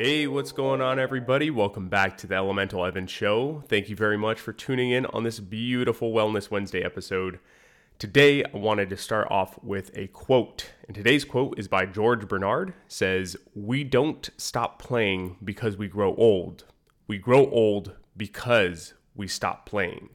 Hey, what's going on, everybody? Welcome back to the Elemental Evan Show. Thank you very much for tuning in on this beautiful Wellness Wednesday episode. Today, I wanted to start off with a quote. And today's quote is by George Bernard. Says, "We don't stop playing because we grow old. We grow old because we stop playing."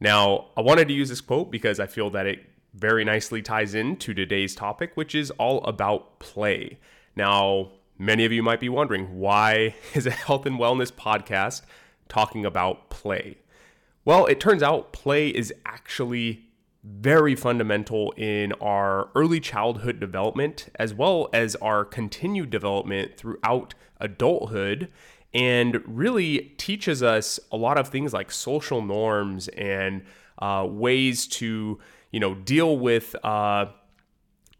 Now, I wanted to use this quote because I feel that it very nicely ties into today's topic, which is all about play. Now, many of you might be wondering why is a health and wellness podcast talking about play? Well, it turns out play is actually very fundamental in our early childhood development as well as our continued development throughout adulthood and really teaches us a lot of things like social norms and uh, ways to you know deal with uh,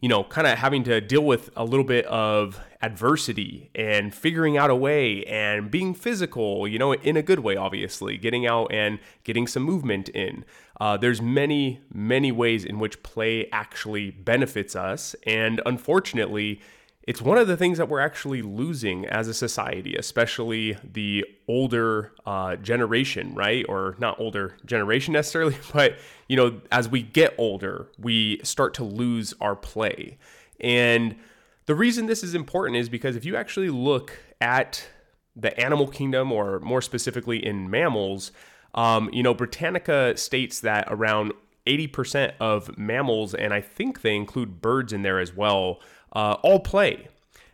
you know kind of having to deal with a little bit of adversity and figuring out a way and being physical you know in a good way obviously getting out and getting some movement in. Uh, there's many many ways in which play actually benefits us and unfortunately it's one of the things that we're actually losing as a society, especially the older uh, generation, right? Or not older generation necessarily, but you know, as we get older, we start to lose our play. And the reason this is important is because if you actually look at the animal kingdom, or more specifically in mammals, um, you know, Britannica states that around 80% of mammals, and I think they include birds in there as well, uh, all play.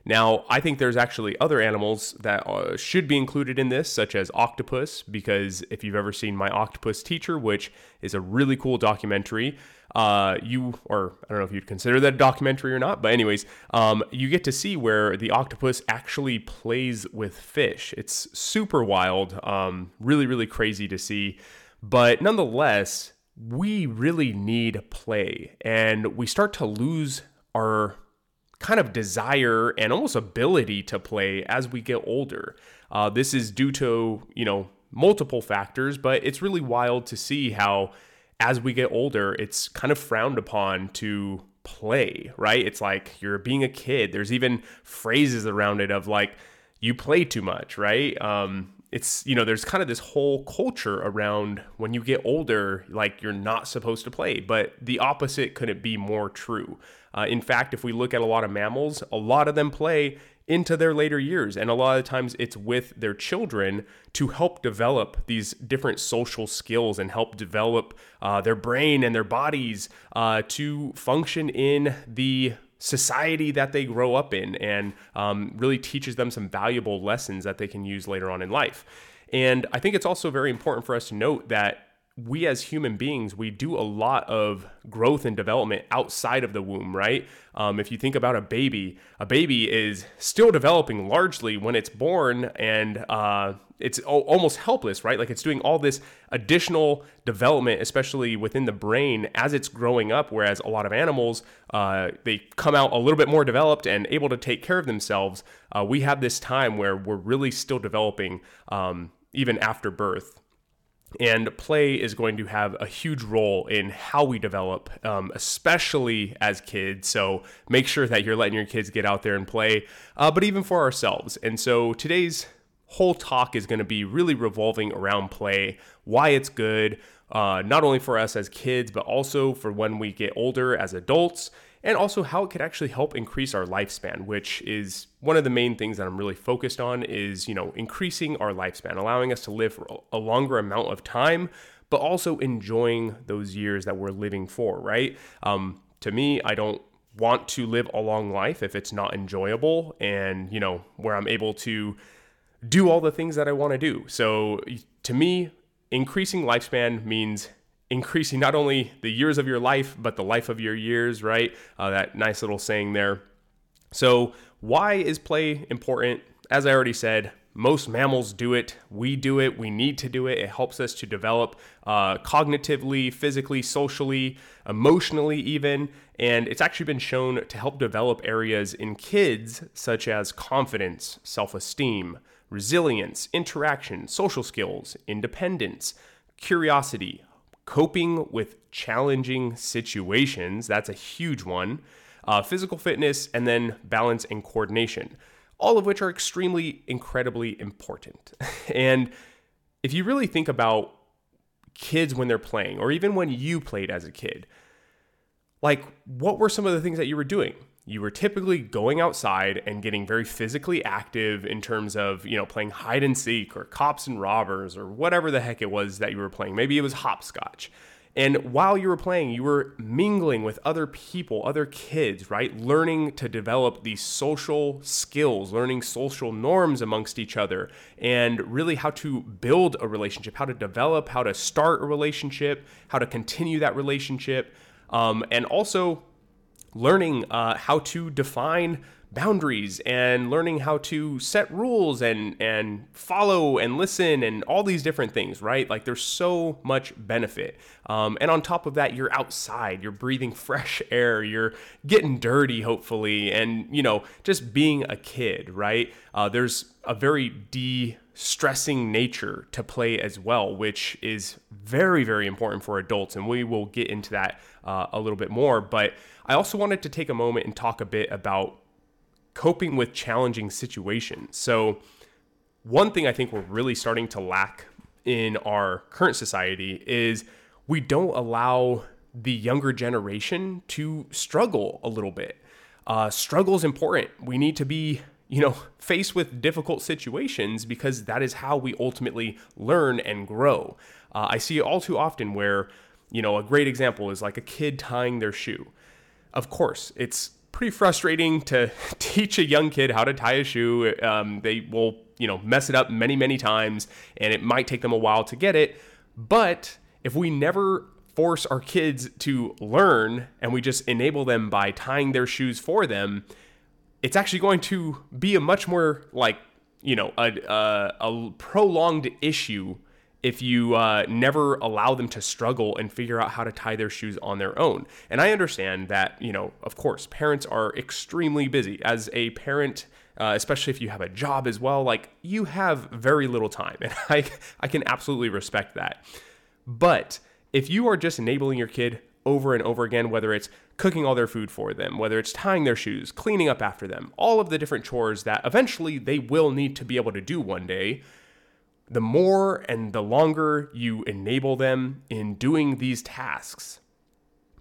Now, I think there's actually other animals that uh, should be included in this, such as octopus, because if you've ever seen My Octopus Teacher, which is a really cool documentary, uh, you, or I don't know if you'd consider that a documentary or not, but anyways, um, you get to see where the octopus actually plays with fish. It's super wild, um, really, really crazy to see. But nonetheless, we really need play, and we start to lose our kind of desire and almost ability to play as we get older. Uh, this is due to, you know, multiple factors, but it's really wild to see how as we get older, it's kind of frowned upon to play, right? It's like you're being a kid. There's even phrases around it of like, you play too much, right? Um, it's you know there's kind of this whole culture around when you get older like you're not supposed to play but the opposite couldn't be more true uh, in fact if we look at a lot of mammals a lot of them play into their later years and a lot of times it's with their children to help develop these different social skills and help develop uh, their brain and their bodies uh, to function in the society that they grow up in and um, really teaches them some valuable lessons that they can use later on in life. And I think it's also very important for us to note that we as human beings, we do a lot of growth and development outside of the womb, right? Um, if you think about a baby, a baby is still developing largely when it's born and uh, it's almost helpless, right? Like it's doing all this additional development, especially within the brain as it's growing up. Whereas a lot of animals, uh, they come out a little bit more developed and able to take care of themselves. Uh, we have this time where we're really still developing um, even after birth. And play is going to have a huge role in how we develop, um, especially as kids. So make sure that you're letting your kids get out there and play, uh, but even for ourselves. And so today's whole talk is going to be really revolving around play, why it's good, uh, not only for us as kids, but also for when we get older as adults, and also how it could actually help increase our lifespan, which is one of the main things that I'm really focused on is, you know, increasing our lifespan, allowing us to live for a longer amount of time, but also enjoying those years that we're living for, right? Um, to me, I don't want to live a long life if it's not enjoyable and, you know, where I'm able to do all the things that I want to do. So to me, increasing lifespan means increasing not only the years of your life, but the life of your years, right? Uh, that nice little saying there. So, why is play important? As I already said, most mammals do it. We do it. We need to do it. It helps us to develop uh, cognitively, physically, socially, emotionally, even. And it's actually been shown to help develop areas in kids such as confidence, self esteem, resilience, interaction, social skills, independence, curiosity, coping with challenging situations. That's a huge one. Uh, physical fitness, and then balance and coordination. all of which are extremely, incredibly important. and if you really think about kids when they're playing, or even when you played as a kid, like what were some of the things that you were doing? You were typically going outside and getting very physically active in terms of, you know, playing hide and seek or cops and robbers or whatever the heck it was that you were playing. Maybe it was hopscotch. And while you were playing, you were mingling with other people, other kids, right? Learning to develop these social skills, learning social norms amongst each other, and really how to build a relationship, how to develop, how to start a relationship, how to continue that relationship, um, and also learning uh, how to define boundaries and learning how to set rules and and follow and listen and all these different things right? Like there's so much benefit. Um, and on top of that you're outside you're breathing fresh air you're getting dirty hopefully and you know just being a kid right? Uh, there's a very de-stressing nature to play as well which is very very important for adults and we will get into that uh, a little bit more. But i also wanted to take a moment and talk a bit about coping with challenging situations. So, one thing I think we're really starting to lack in our current society is we don't allow the younger generation to struggle a little bit. Uh, struggle is important. We need to be, you know, faced with difficult situations because that is how we ultimately learn and grow. Uh, I see it all too often where, you know, a great example is like a kid tying their shoe. Of course, it's pretty frustrating to teach a young kid how to tie a shoe. Um, they will, you know, mess it up many, many times, and it might take them a while to get it. But if we never force our kids to learn and we just enable them by tying their shoes for them, it's actually going to be a much more like, you know, a, a, a prolonged issue if you uh, never allow them to struggle and figure out how to tie their shoes on their own. And I understand that, you know, of course, parents are extremely busy. As a parent, uh, especially if you have a job as well, like you have very little time. And I, I can absolutely respect that. But if you are just enabling your kid over and over again, whether it's cooking all their food for them, whether it's tying their shoes, cleaning up after them, all of the different chores that eventually they will need to be able to do one day, the more and the longer you enable them in doing these tasks,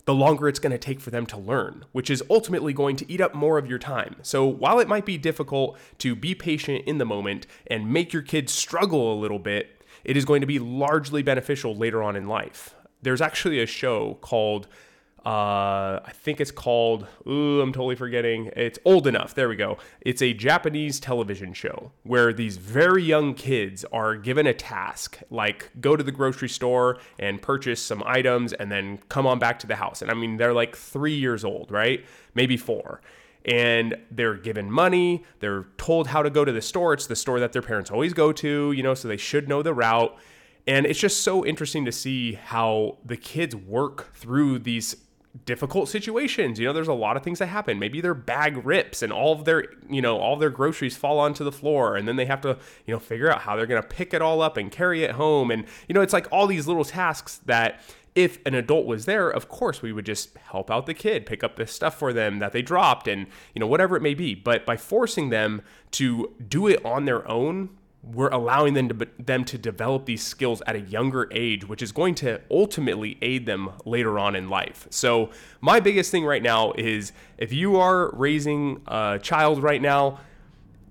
the longer it's going to take for them to learn, which is ultimately going to eat up more of your time. So, while it might be difficult to be patient in the moment and make your kids struggle a little bit, it is going to be largely beneficial later on in life. There's actually a show called uh, I think it's called, ooh, I'm totally forgetting. It's Old Enough. There we go. It's a Japanese television show where these very young kids are given a task like go to the grocery store and purchase some items and then come on back to the house. And I mean, they're like three years old, right? Maybe four. And they're given money. They're told how to go to the store. It's the store that their parents always go to, you know, so they should know the route. And it's just so interesting to see how the kids work through these difficult situations. You know, there's a lot of things that happen. Maybe their bag rips and all of their, you know, all their groceries fall onto the floor and then they have to, you know, figure out how they're going to pick it all up and carry it home and you know, it's like all these little tasks that if an adult was there, of course we would just help out the kid, pick up the stuff for them that they dropped and, you know, whatever it may be. But by forcing them to do it on their own we're allowing them to them to develop these skills at a younger age which is going to ultimately aid them later on in life. So my biggest thing right now is if you are raising a child right now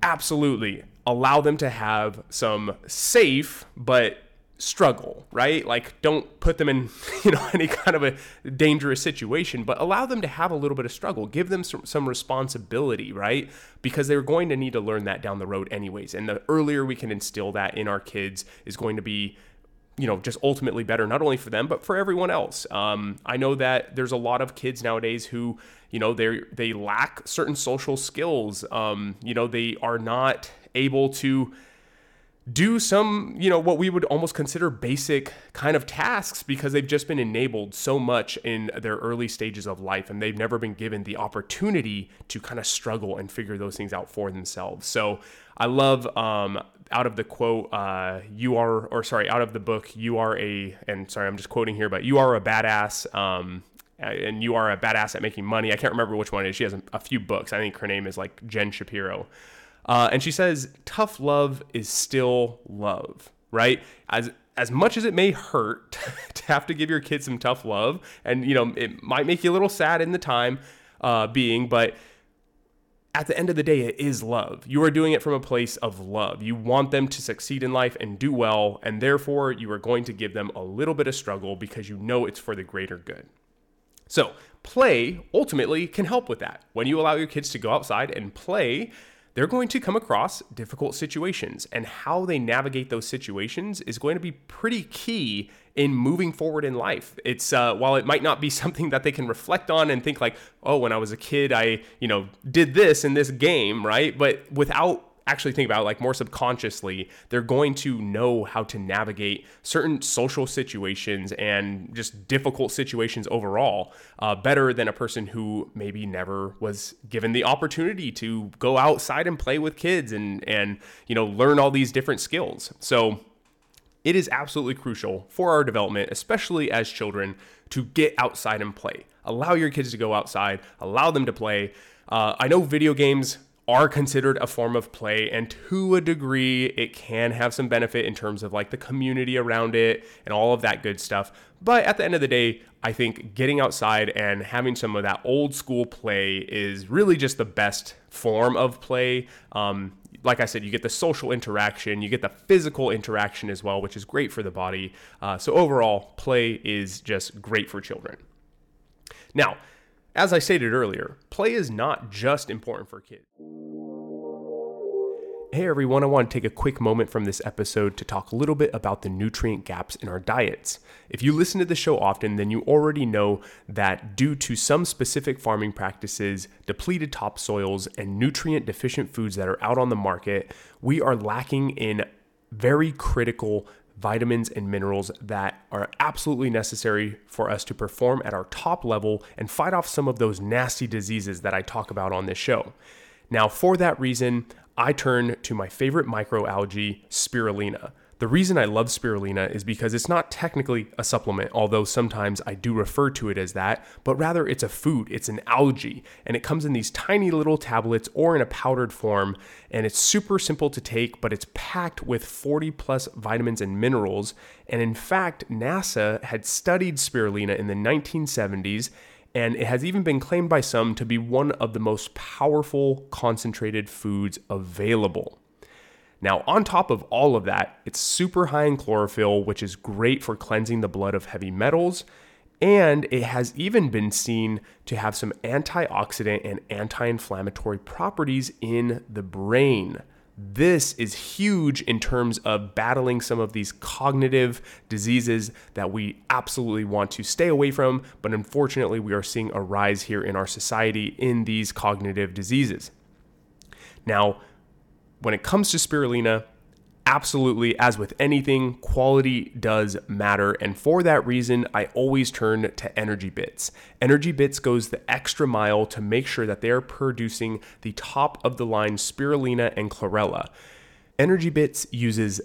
absolutely allow them to have some safe but struggle, right? Like don't put them in, you know, any kind of a dangerous situation, but allow them to have a little bit of struggle. Give them some, some responsibility, right? Because they're going to need to learn that down the road anyways. And the earlier we can instill that in our kids is going to be you know just ultimately better not only for them but for everyone else um, i know that there's a lot of kids nowadays who you know they they lack certain social skills um, you know they are not able to do some, you know, what we would almost consider basic kind of tasks because they've just been enabled so much in their early stages of life and they've never been given the opportunity to kind of struggle and figure those things out for themselves. So I love um, out of the quote, uh, you are, or sorry, out of the book, you are a, and sorry, I'm just quoting here, but you are a badass. Um, and you are a badass at making money. I can't remember which one it is. She has a, a few books. I think her name is like Jen Shapiro. Uh, and she says, tough love is still love, right? As as much as it may hurt to have to give your kids some tough love, and you know it might make you a little sad in the time uh, being, but at the end of the day, it is love. You are doing it from a place of love. You want them to succeed in life and do well, and therefore you are going to give them a little bit of struggle because you know it's for the greater good. So, play ultimately can help with that. When you allow your kids to go outside and play, they're going to come across difficult situations, and how they navigate those situations is going to be pretty key in moving forward in life. It's uh, while it might not be something that they can reflect on and think like, oh, when I was a kid, I you know did this in this game, right? But without actually think about like more subconsciously, they're going to know how to navigate certain social situations and just difficult situations overall uh, better than a person who maybe never was given the opportunity to go outside and play with kids and and you know learn all these different skills. So it is absolutely crucial for our development, especially as children, to get outside and play. Allow your kids to go outside, allow them to play. Uh, I know video games are considered a form of play and to a degree it can have some benefit in terms of like the community around it and all of that good stuff. But at the end of the day i think getting outside and having some of that old school play is really just the best form of play. Um, like i said you get the social interaction you get the physical interaction as well which is great for the body. Uh, so overall play is just great for children. Now as I stated earlier, play is not just important for kids. Hey everyone, I want to take a quick moment from this episode to talk a little bit about the nutrient gaps in our diets. If you listen to the show often, then you already know that due to some specific farming practices, depleted topsoils, and nutrient deficient foods that are out on the market, we are lacking in very critical vitamins and minerals that are absolutely necessary for us to perform at our top level and fight off some of those nasty diseases that I talk about on this show. Now, for that reason, I turn to my favorite microalgae, spirulina. The reason I love spirulina is because it's not technically a supplement, although sometimes I do refer to it as that, but rather it's a food, it's an algae, and it comes in these tiny little tablets or in a powdered form, and it's super simple to take, but it's packed with 40 plus vitamins and minerals. And in fact, NASA had studied spirulina in the 1970s and it has even been claimed by some to be one of the most powerful concentrated foods available. Now, on top of all of that, it's super high in chlorophyll, which is great for cleansing the blood of heavy metals. And it has even been seen to have some antioxidant and anti inflammatory properties in the brain. This is huge in terms of battling some of these cognitive diseases that we absolutely want to stay away from, but unfortunately, we are seeing a rise here in our society in these cognitive diseases. Now, when it comes to spirulina, absolutely, as with anything, quality does matter. And for that reason, I always turn to Energy Bits. Energy Bits goes the extra mile to make sure that they are producing the top of the line spirulina and chlorella. Energy Bits uses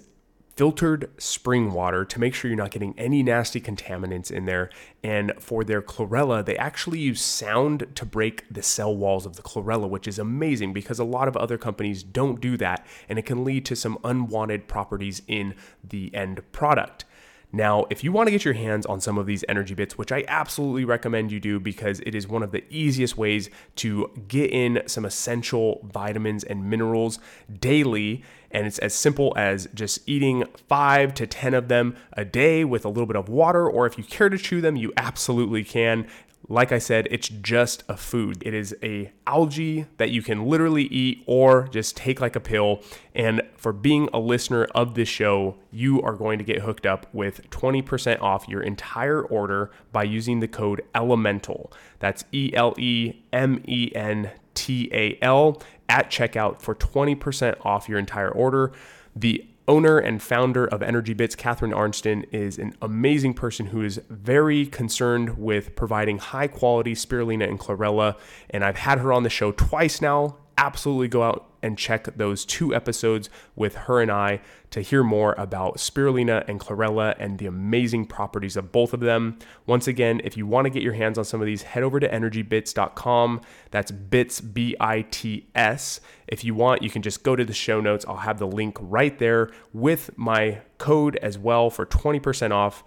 filtered spring water to make sure you're not getting any nasty contaminants in there. And for their chlorella, they actually use sound to break the cell walls of the chlorella, which is amazing because a lot of other companies don't do that. And it can lead to some unwanted properties in the end product. Now, if you want to get your hands on some of these energy bits, which I absolutely recommend you do because it is one of the easiest ways to get in some essential vitamins and minerals daily, and it's as simple as just eating five to 10 of them a day with a little bit of water, or if you care to chew them, you absolutely can. Like I said, it's just a food. It is a algae that you can literally eat or just take like a pill. And for being a listener of this show, you are going to get hooked up with 20% off your entire order by using the code ELEMENTAL. That's E L E M E N T A L at checkout for 20% off your entire order. The owner and founder of Energy Bits, Catharine Arnston, is an amazing person who is very concerned with providing high quality spirulina and chlorella. And I've had her on the show twice now. Absolutely go out and check those two episodes with her and I to hear more about spirulina and chlorella and the amazing properties of both of them. Once again, if you want to get your hands on some of these, head over to energybits.com. That's bits, B I T S. If you want, you can just go to the show notes. I'll have the link right there with my code as well for 20% off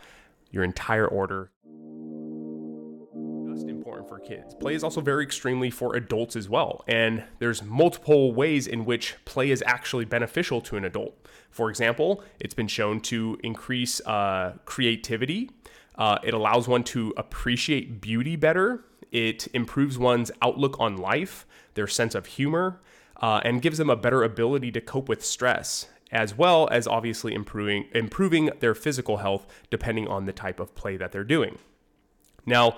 your entire order kids. Play is also very extremely for adults as well. And there's multiple ways in which play is actually beneficial to an adult. For example, it's been shown to increase uh, creativity. Uh, it allows one to appreciate beauty better. It improves one's outlook on life, their sense of humor, uh, and gives them a better ability to cope with stress, as well as obviously improving improving their physical health depending on the type of play that they're doing. Now,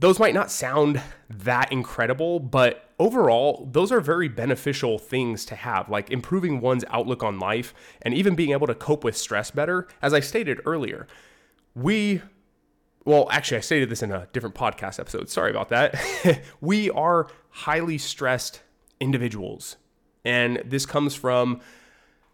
those might not sound that incredible, but overall, those are very beneficial things to have, like improving one's outlook on life and even being able to cope with stress better. As I stated earlier, we, well, actually, I stated this in a different podcast episode. Sorry about that. we are highly stressed individuals. And this comes from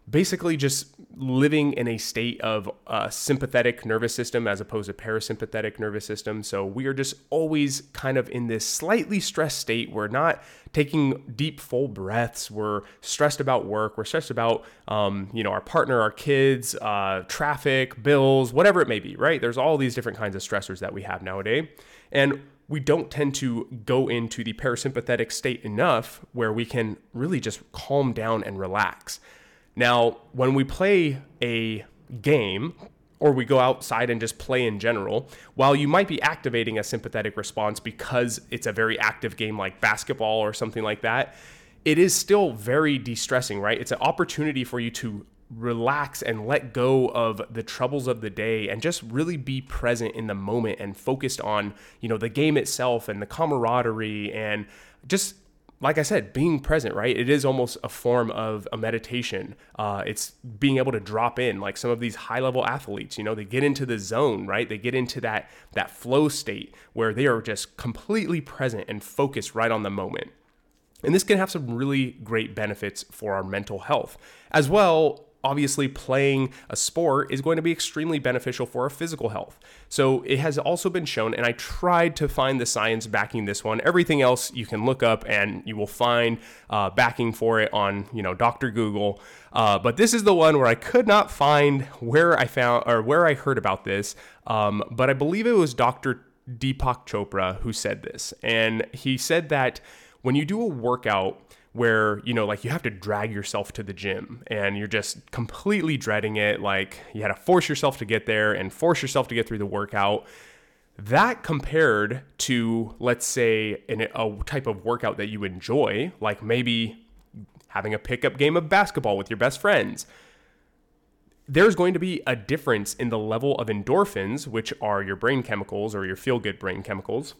basically just living in a state of uh, sympathetic nervous system as opposed to parasympathetic nervous system. So we are just always kind of in this slightly stressed state. We're not taking deep, full breaths. We're stressed about work. We're stressed about, um, you know, our partner, our kids, uh, traffic, bills, whatever it may be. Right? There's all these different kinds of stressors that we have nowadays, and we don't tend to go into the parasympathetic state enough where we can really just calm down and relax. Now, when we play a game, or we go outside and just play in general, while you might be activating a sympathetic response because it's a very active game like basketball or something like that, it is still very de stressing, right? It's an opportunity for you to relax and let go of the troubles of the day and just really be present in the moment and focused on, you know, the game itself and the camaraderie and just like I said, being present, right? It is almost a form of a meditation. Uh, it's being able to drop in, like some of these high level athletes. You know, they get into the zone, right? They get into that that flow state where they are just completely present and focused right on the moment. And this can have some really great benefits for our mental health, as well obviously playing a sport is going to be extremely beneficial for our physical health. So it has also been shown, and I tried to find the science backing this one. Everything else you can look up, and you will find uh, backing for it on you know Dr. Google. Uh, but this is the one where I could not find where I found or where I heard about this. Um, but I believe it was Dr. Deepak Chopra who said this, and he said that when you do a workout where you know like you have to drag yourself to the gym and you're just completely dreading it. Like you had to force yourself to get there and force yourself to get through the workout. That compared to let's say in a type of workout that you enjoy like maybe having a pickup game of basketball with your best friends. There's going to be a difference in the level of endorphins which are your brain chemicals or your feel good brain chemicals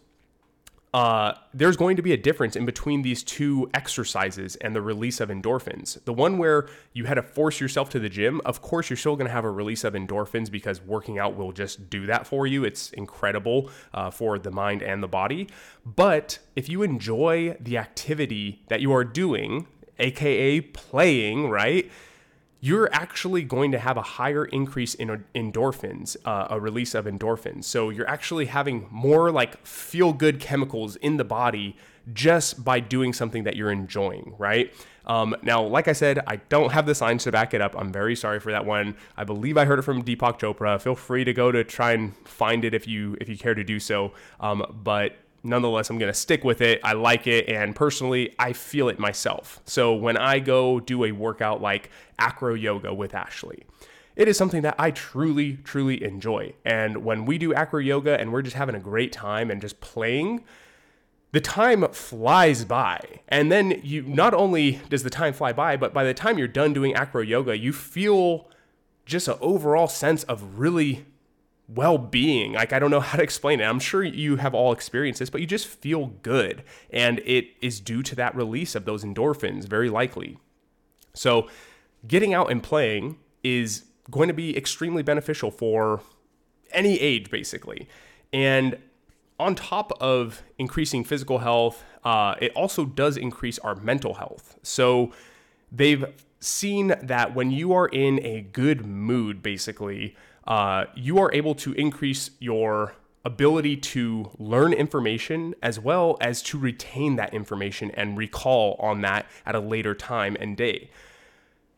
uh, there's going to be a difference in between these two exercises and the release of endorphins. The one where you had to force yourself to the gym, of course, you're still going to have a release of endorphins because working out will just do that for you. It's incredible uh, for the mind and the body. But if you enjoy the activity that you are doing, aka playing, right? You're actually going to have a higher increase in endorphins, uh, a release of endorphins. So you're actually having more like feel good chemicals in the body just by doing something that you're enjoying, right? Um, now, like I said, I don't have the science to back it up. I'm very sorry for that one. I believe I heard it from Deepak Chopra. Feel free to go to try and find it if you if you care to do so. Um, but nonetheless, I'm going to stick with it. I like it. And personally, I feel it myself. So when I go do a workout like acro yoga with Ashley, it is something that I truly, truly enjoy. And when we do acro yoga and we're just having a great time and just playing, the time flies by. And then you not only does the time fly by, but by the time you're done doing acro yoga, you feel just an overall sense of really well-being. Like i don't know how to explain it. I'm sure you have all experienced this but you just feel good and it is due to that release of those endorphins very likely. So getting out and playing is going to be extremely beneficial for any age basically. And on top of increasing physical health, uh, it also does increase our mental health. So they've seen that when you are in a good mood, basically, uh, you are able to increase your ability to learn information as well as to retain that information and recall on that at a later time and day.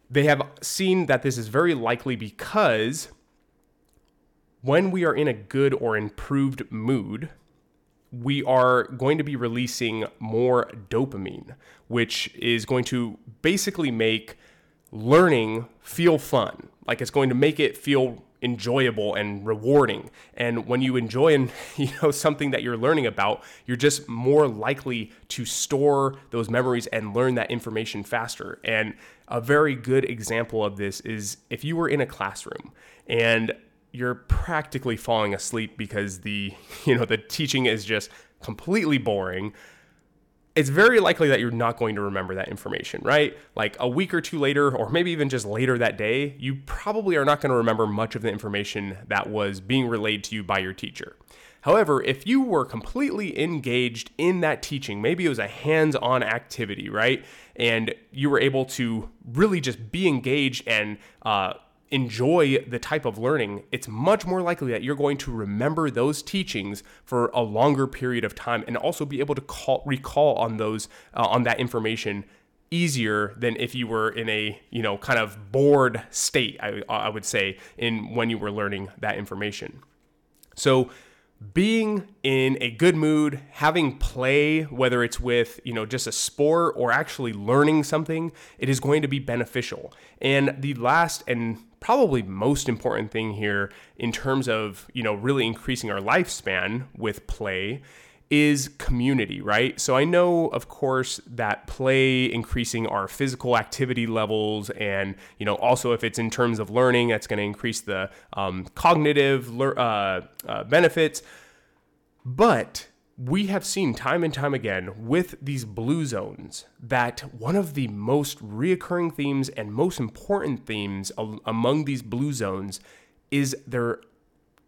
They have seen that this is very likely because when we are in a good or improved mood, we are going to be releasing more dopamine, which is going to basically make learning feel fun. Like it's going to make it feel enjoyable and rewarding. And when you enjoy and you know something that you're learning about, you're just more likely to store those memories and learn that information faster. And a very good example of this is if you were in a classroom and you're practically falling asleep because the you know the teaching is just completely boring it's very likely that you're not going to remember that information, right? Like a week or two later, or maybe even just later that day, you probably are not going to remember much of the information that was being relayed to you by your teacher. However, if you were completely engaged in that teaching, maybe it was a hands on activity, right? And you were able to really just be engaged and uh, enjoy the type of learning, it's much more likely that you're going to remember those teachings for a longer period of time and also be able to call, recall on those uh, on that information easier than if you were in a you know kind of bored state I, I would say in when you were learning that information so being in a good mood, having play, whether it's with, you know, just a sport or actually learning something, it is going to be beneficial. And the last and probably most important thing here in terms of, you know, really increasing our lifespan with play is community, right? So I know, of course, that play increasing our physical activity levels, and you know, also if it's in terms of learning, that's going to increase the um, cognitive uh, uh, benefits. But we have seen time and time again with these blue zones that one of the most reoccurring themes and most important themes among these blue zones is their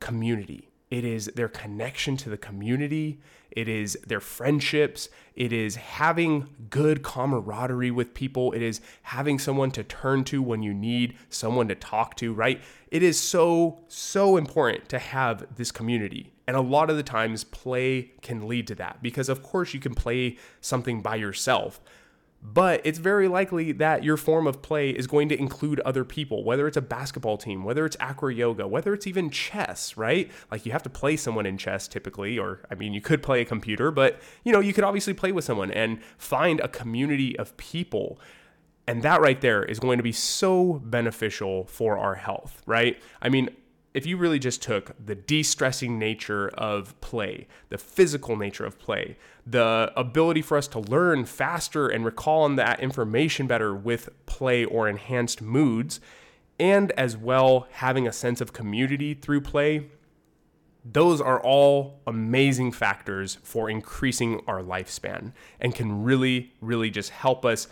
community. It is their connection to the community. It is their friendships. It is having good camaraderie with people. It is having someone to turn to when you need someone to talk to, right? It is so, so important to have this community. And a lot of the times, play can lead to that because, of course, you can play something by yourself. But it's very likely that your form of play is going to include other people, whether it's a basketball team, whether it's acro yoga, whether it's even chess, right? Like you have to play someone in chess typically, or I mean, you could play a computer, but you know, you could obviously play with someone and find a community of people. And that right there is going to be so beneficial for our health, right? I mean, if you really just took the de stressing nature of play, the physical nature of play, the ability for us to learn faster and recall on that information better with play or enhanced moods, and as well having a sense of community through play, those are all amazing factors for increasing our lifespan and can really, really just help us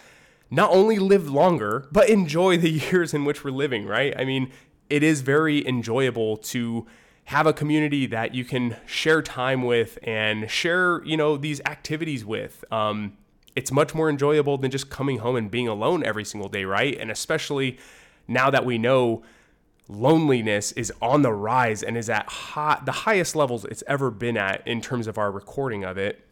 not only live longer, but enjoy the years in which we're living, right? I mean, it is very enjoyable to have a community that you can share time with and share, you know, these activities with. Um, it's much more enjoyable than just coming home and being alone every single day, right? And especially now that we know loneliness is on the rise and is at high, the highest levels it's ever been at in terms of our recording of it.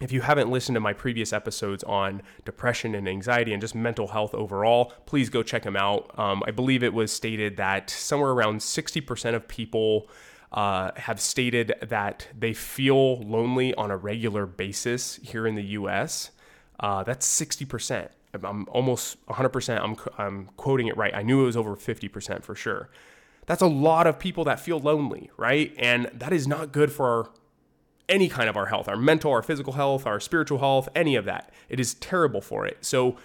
If you haven't listened to my previous episodes on depression and anxiety and just mental health overall, please go check them out. Um, I believe it was stated that somewhere around 60% of people uh, have stated that they feel lonely on a regular basis here in the US. Uh, that's 60%. I'm almost 100%. I'm, I'm quoting it right. I knew it was over 50% for sure. That's a lot of people that feel lonely, right? And that is not good for our any kind of our health, our mental, our physical health, our spiritual health, any of that. It is terrible for it. So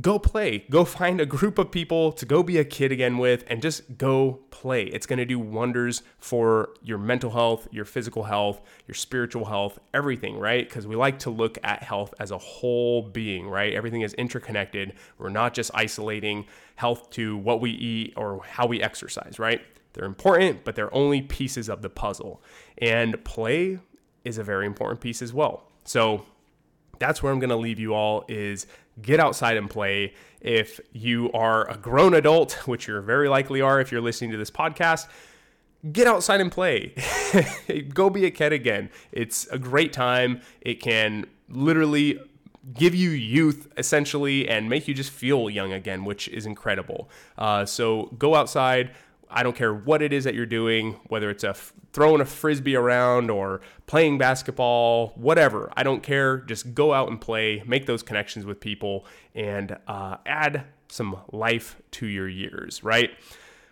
go play. Go find a group of people to go be a kid again with and just go play. It's going to do wonders for your mental health, your physical health, your spiritual health, everything, right? Because we like to look at health as a whole being, right? Everything is interconnected. We're not just isolating health to what we eat or how we exercise, right? They're important, but they're only pieces of the puzzle. And play is a very important piece as well. So that's where I'm going to leave you all is get outside and play. If you are a grown adult, which you're very likely are if you're listening to this podcast, get outside and play. Go be a kid again. It's a great time. It can literally give you youth essentially and make you just feel young again, which is incredible. Uh, so go outside. I don't care what it is that you're doing, whether it's a f- throwing a frisbee around or playing basketball, whatever. I don't care. Just go out and play, make those connections with people, and uh, add some life to your years, right?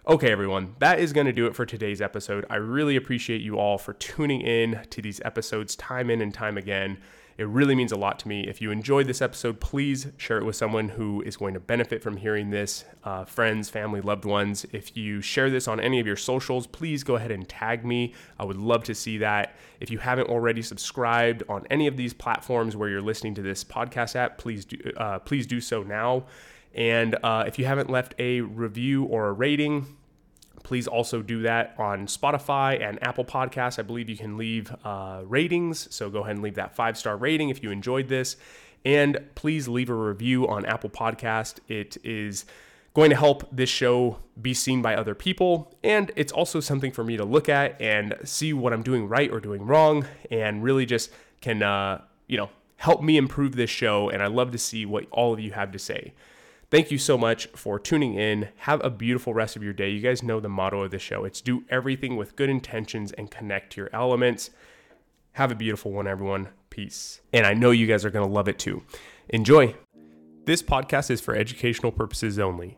Okay, everyone, that is going to do it for today's episode. I really appreciate you all for tuning in to these episodes time in and time again. It really means a lot to me. If you enjoyed this episode, please share it with someone who is going to benefit from hearing this uh, friends, family, loved ones. If you share this on any of your socials, please go ahead and tag me. I would love to see that. If you haven't already subscribed on any of these platforms where you're listening to this podcast app, please do, uh, please do so now. And uh, if you haven't left a review or a rating, Please also do that on Spotify and Apple Podcasts. I believe you can leave uh, ratings. So go ahead and leave that five star rating if you enjoyed this. And please leave a review on Apple Podcast. It is going to help this show be seen by other people. And it's also something for me to look at and see what I'm doing right or doing wrong and really just can, uh, you know, help me improve this show. And I love to see what all of you have to say. Thank you so much for tuning in. Have a beautiful rest of your day. You guys know the motto of the show it's do everything with good intentions and connect to your elements. Have a beautiful one, everyone. Peace. And I know you guys are going to love it too. Enjoy. This podcast is for educational purposes only.